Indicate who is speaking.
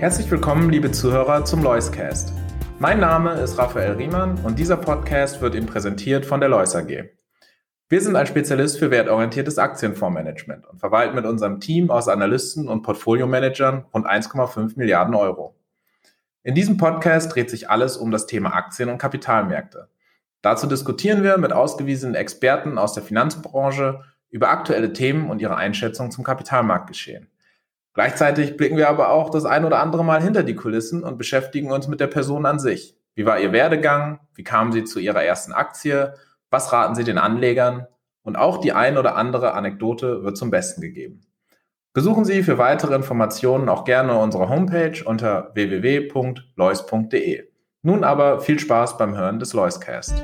Speaker 1: Herzlich willkommen, liebe Zuhörer, zum Loiscast. Mein Name ist Raphael Riemann und dieser Podcast wird Ihnen präsentiert von der Lois AG. Wir sind ein Spezialist für wertorientiertes Aktienfondsmanagement und verwalten mit unserem Team aus Analysten und Portfoliomanagern rund 1,5 Milliarden Euro. In diesem Podcast dreht sich alles um das Thema Aktien und Kapitalmärkte. Dazu diskutieren wir mit ausgewiesenen Experten aus der Finanzbranche über aktuelle Themen und ihre Einschätzung zum Kapitalmarktgeschehen. Gleichzeitig blicken wir aber auch das ein oder andere Mal hinter die Kulissen und beschäftigen uns mit der Person an sich. Wie war ihr Werdegang? Wie kamen sie zu ihrer ersten Aktie? Was raten sie den Anlegern? Und auch die ein oder andere Anekdote wird zum Besten gegeben. Besuchen Sie für weitere Informationen auch gerne unsere Homepage unter www.lois.de. Nun aber viel Spaß beim Hören des Loiscast.